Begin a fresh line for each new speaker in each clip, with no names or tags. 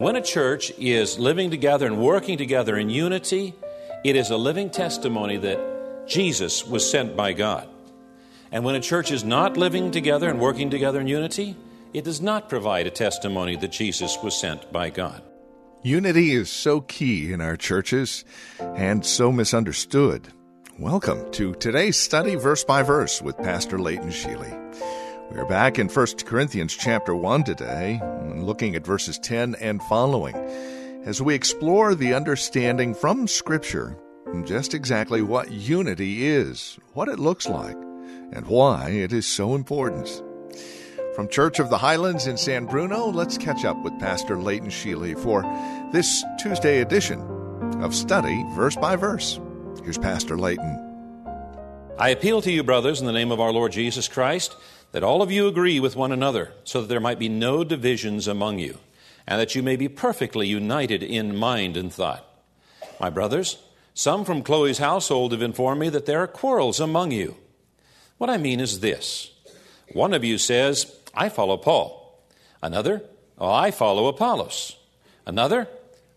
When a church is living together and working together in unity, it is a living testimony that Jesus was sent by God. And when a church is not living together and working together in unity, it does not provide a testimony that Jesus was sent by God.
Unity is so key in our churches and so misunderstood. Welcome to today's study verse by verse with Pastor Leighton Sheely. We are back in 1 Corinthians chapter 1 today, looking at verses 10 and following, as we explore the understanding from Scripture just exactly what unity is, what it looks like, and why it is so important. From Church of the Highlands in San Bruno, let's catch up with Pastor Leighton Sheely for this Tuesday edition of Study Verse by Verse. Here's Pastor Leighton.
I appeal to you, brothers, in the name of our Lord Jesus Christ that all of you agree with one another, so that there might be no divisions among you, and that you may be perfectly united in mind and thought. My brothers, some from Chloe's household have informed me that there are quarrels among you. What I mean is this one of you says, I follow Paul. Another, oh, I follow Apollos. Another,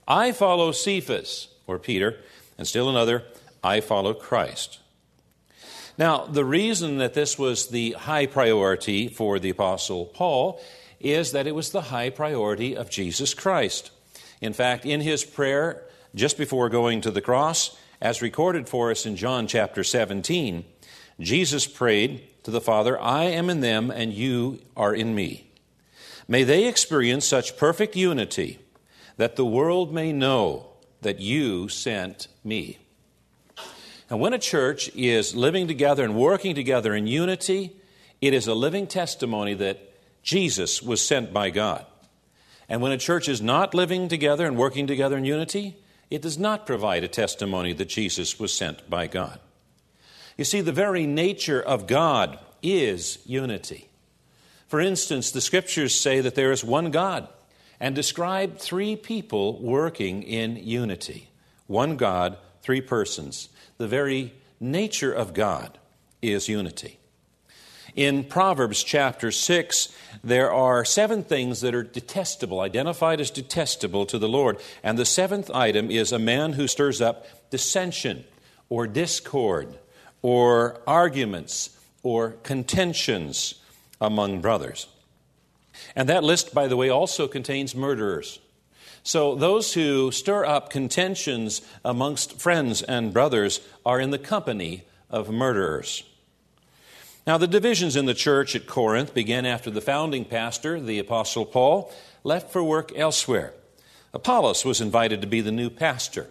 I follow Cephas, or Peter. And still another, I follow Christ. Now, the reason that this was the high priority for the Apostle Paul is that it was the high priority of Jesus Christ. In fact, in his prayer just before going to the cross, as recorded for us in John chapter 17, Jesus prayed to the Father, I am in them and you are in me. May they experience such perfect unity that the world may know that you sent me. And when a church is living together and working together in unity, it is a living testimony that Jesus was sent by God. And when a church is not living together and working together in unity, it does not provide a testimony that Jesus was sent by God. You see, the very nature of God is unity. For instance, the scriptures say that there is one God and describe three people working in unity. One God, three persons the very nature of God is unity. In Proverbs chapter 6, there are seven things that are detestable, identified as detestable to the Lord. And the seventh item is a man who stirs up dissension or discord or arguments or contentions among brothers. And that list, by the way, also contains murderers. So those who stir up contentions amongst friends and brothers are in the company of murderers. Now, the divisions in the church at Corinth began after the founding pastor, the Apostle Paul, left for work elsewhere. Apollos was invited to be the new pastor.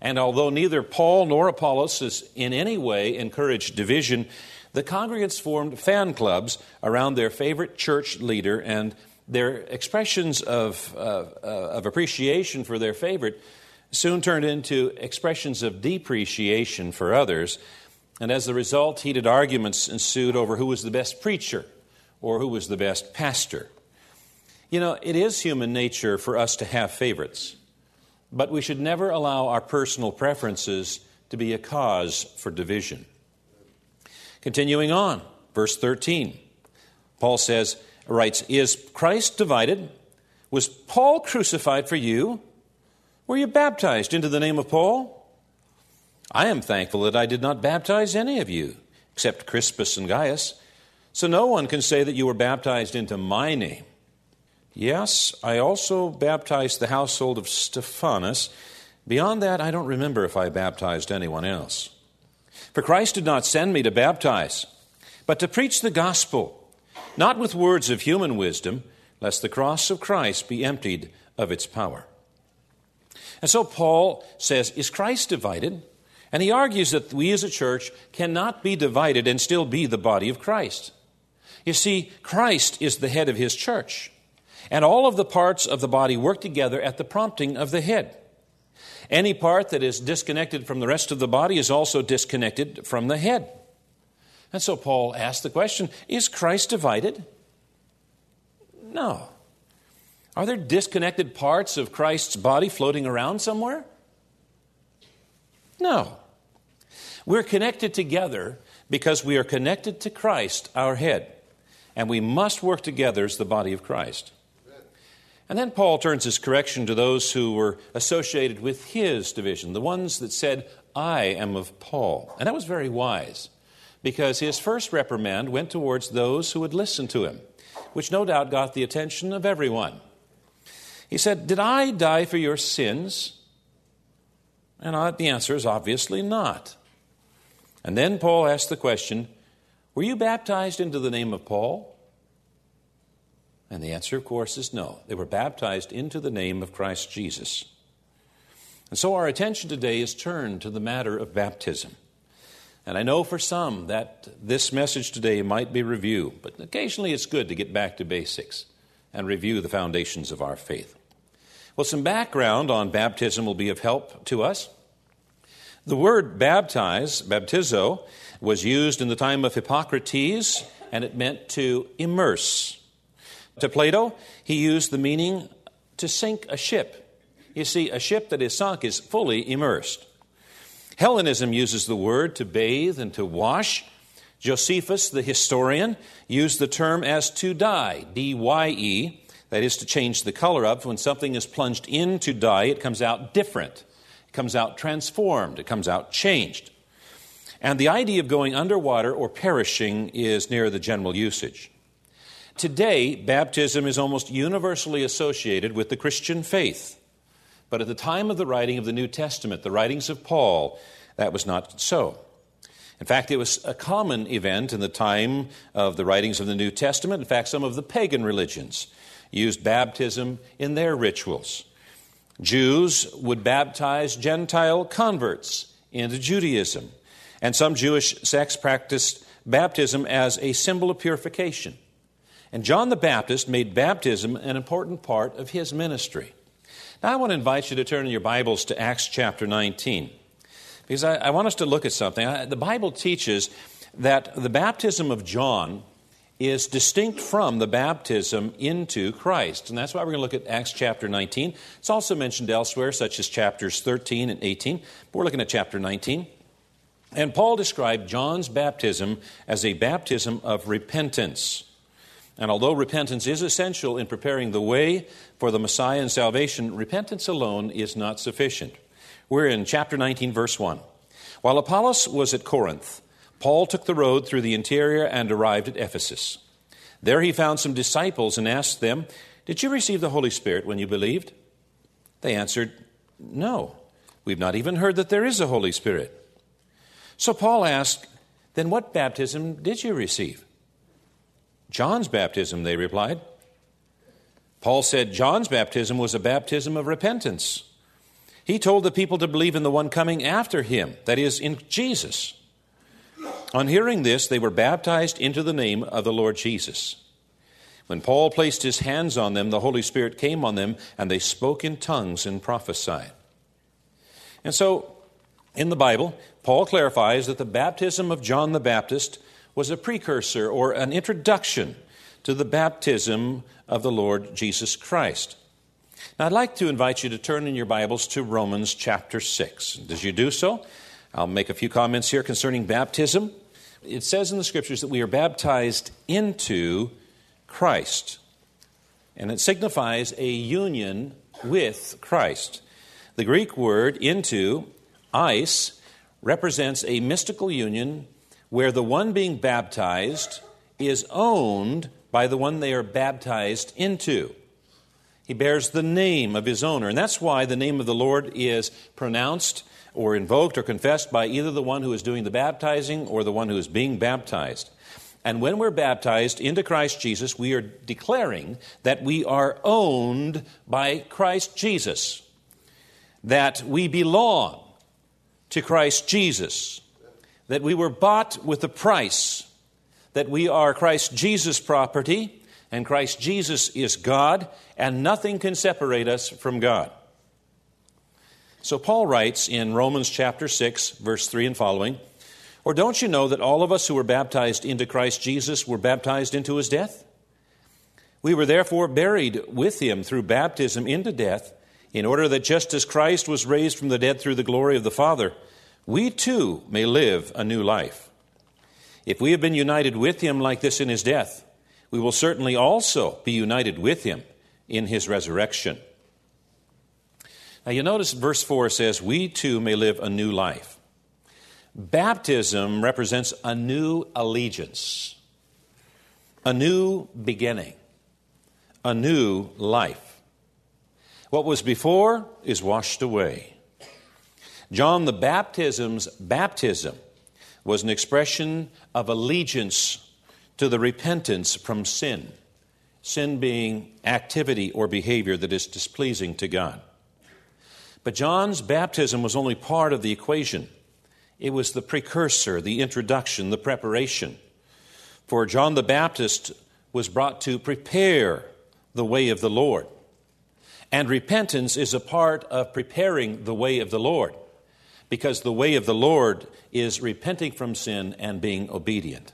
And although neither Paul nor Apollos has in any way encouraged division, the congregants formed fan clubs around their favorite church leader and their expressions of, uh, of appreciation for their favorite soon turned into expressions of depreciation for others. And as a result, heated arguments ensued over who was the best preacher or who was the best pastor. You know, it is human nature for us to have favorites, but we should never allow our personal preferences to be a cause for division. Continuing on, verse 13, Paul says, writes, Is Christ divided? Was Paul crucified for you? Were you baptized into the name of Paul? I am thankful that I did not baptize any of you, except Crispus and Gaius. So no one can say that you were baptized into my name. Yes, I also baptized the household of Stephanas. Beyond that, I don't remember if I baptized anyone else. For Christ did not send me to baptize, but to preach the gospel not with words of human wisdom, lest the cross of Christ be emptied of its power. And so Paul says, Is Christ divided? And he argues that we as a church cannot be divided and still be the body of Christ. You see, Christ is the head of his church. And all of the parts of the body work together at the prompting of the head. Any part that is disconnected from the rest of the body is also disconnected from the head. And so Paul asked the question Is Christ divided? No. Are there disconnected parts of Christ's body floating around somewhere? No. We're connected together because we are connected to Christ, our head, and we must work together as the body of Christ. And then Paul turns his correction to those who were associated with his division, the ones that said, I am of Paul. And that was very wise because his first reprimand went towards those who would listen to him, which no doubt got the attention of everyone. He said, Did I die for your sins? And uh, the answer is obviously not. And then Paul asked the question Were you baptized into the name of Paul? And the answer, of course, is no. They were baptized into the name of Christ Jesus. And so our attention today is turned to the matter of baptism. And I know for some that this message today might be review, but occasionally it's good to get back to basics and review the foundations of our faith. Well, some background on baptism will be of help to us. The word baptize, baptizo, was used in the time of Hippocrates, and it meant to immerse. To Plato, he used the meaning to sink a ship. You see, a ship that is sunk is fully immersed. Hellenism uses the word to bathe and to wash. Josephus, the historian, used the term as to dye, D Y E, that is to change the color of. When something is plunged into dye, it comes out different, it comes out transformed, it comes out changed. And the idea of going underwater or perishing is near the general usage. Today, baptism is almost universally associated with the Christian faith. But at the time of the writing of the New Testament, the writings of Paul, that was not so. In fact, it was a common event in the time of the writings of the New Testament. In fact, some of the pagan religions used baptism in their rituals. Jews would baptize Gentile converts into Judaism, and some Jewish sects practiced baptism as a symbol of purification. And John the Baptist made baptism an important part of his ministry. I want to invite you to turn in your Bibles to Acts chapter 19, because I, I want us to look at something. I, the Bible teaches that the baptism of John is distinct from the baptism into Christ. And that's why we're going to look at Acts chapter 19. It's also mentioned elsewhere, such as chapters 13 and 18, but we're looking at chapter 19. And Paul described John's baptism as a baptism of repentance. And although repentance is essential in preparing the way for the Messiah and salvation, repentance alone is not sufficient. We're in chapter 19, verse 1. While Apollos was at Corinth, Paul took the road through the interior and arrived at Ephesus. There he found some disciples and asked them, Did you receive the Holy Spirit when you believed? They answered, No, we've not even heard that there is a Holy Spirit. So Paul asked, Then what baptism did you receive? John's baptism, they replied. Paul said John's baptism was a baptism of repentance. He told the people to believe in the one coming after him, that is, in Jesus. On hearing this, they were baptized into the name of the Lord Jesus. When Paul placed his hands on them, the Holy Spirit came on them, and they spoke in tongues and prophesied. And so, in the Bible, Paul clarifies that the baptism of John the Baptist was a precursor or an introduction to the baptism of the Lord Jesus Christ. Now, I'd like to invite you to turn in your Bibles to Romans chapter 6. As you do so, I'll make a few comments here concerning baptism. It says in the scriptures that we are baptized into Christ, and it signifies a union with Christ. The Greek word into, eis, represents a mystical union where the one being baptized is owned by the one they are baptized into. He bears the name of his owner, and that's why the name of the Lord is pronounced or invoked or confessed by either the one who is doing the baptizing or the one who is being baptized. And when we're baptized into Christ Jesus, we are declaring that we are owned by Christ Jesus, that we belong to Christ Jesus that we were bought with a price, that we are Christ Jesus' property, and Christ Jesus is God, and nothing can separate us from God. So Paul writes in Romans chapter 6, verse 3 and following, Or don't you know that all of us who were baptized into Christ Jesus were baptized into his death? We were therefore buried with him through baptism into death, in order that just as Christ was raised from the dead through the glory of the Father, we too may live a new life. If we have been united with him like this in his death, we will certainly also be united with him in his resurrection. Now, you notice verse 4 says, We too may live a new life. Baptism represents a new allegiance, a new beginning, a new life. What was before is washed away. John the Baptism's baptism was an expression of allegiance to the repentance from sin, sin being activity or behavior that is displeasing to God. But John's baptism was only part of the equation. It was the precursor, the introduction, the preparation. For John the Baptist was brought to prepare the way of the Lord. And repentance is a part of preparing the way of the Lord, because the way of the Lord is repenting from sin and being obedient.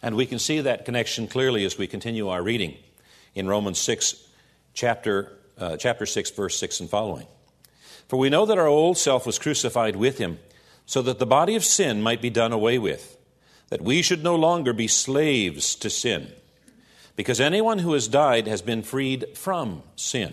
And we can see that connection clearly as we continue our reading in Romans 6, chapter, uh, chapter 6, verse 6 and following. For we know that our old self was crucified with him, so that the body of sin might be done away with, that we should no longer be slaves to sin, because anyone who has died has been freed from sin.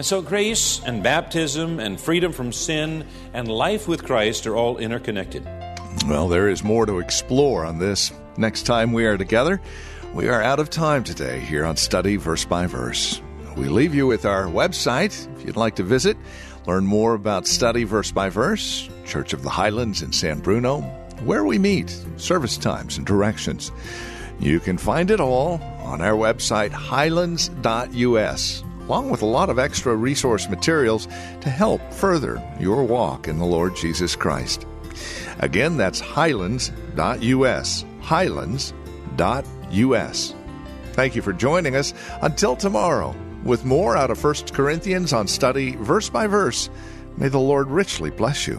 And so, grace and baptism and freedom from sin and life with Christ are all interconnected.
Well, there is more to explore on this next time we are together. We are out of time today here on Study Verse by Verse. We leave you with our website if you'd like to visit, learn more about Study Verse by Verse. Church of the Highlands in San Bruno, where we meet, service times, and directions. You can find it all on our website, highlands.us, along with a lot of extra resource materials to help further your walk in the Lord Jesus Christ. Again, that's highlands.us, highlands.us. Thank you for joining us. Until tomorrow, with more out of 1 Corinthians on study verse by verse, may the Lord richly bless you.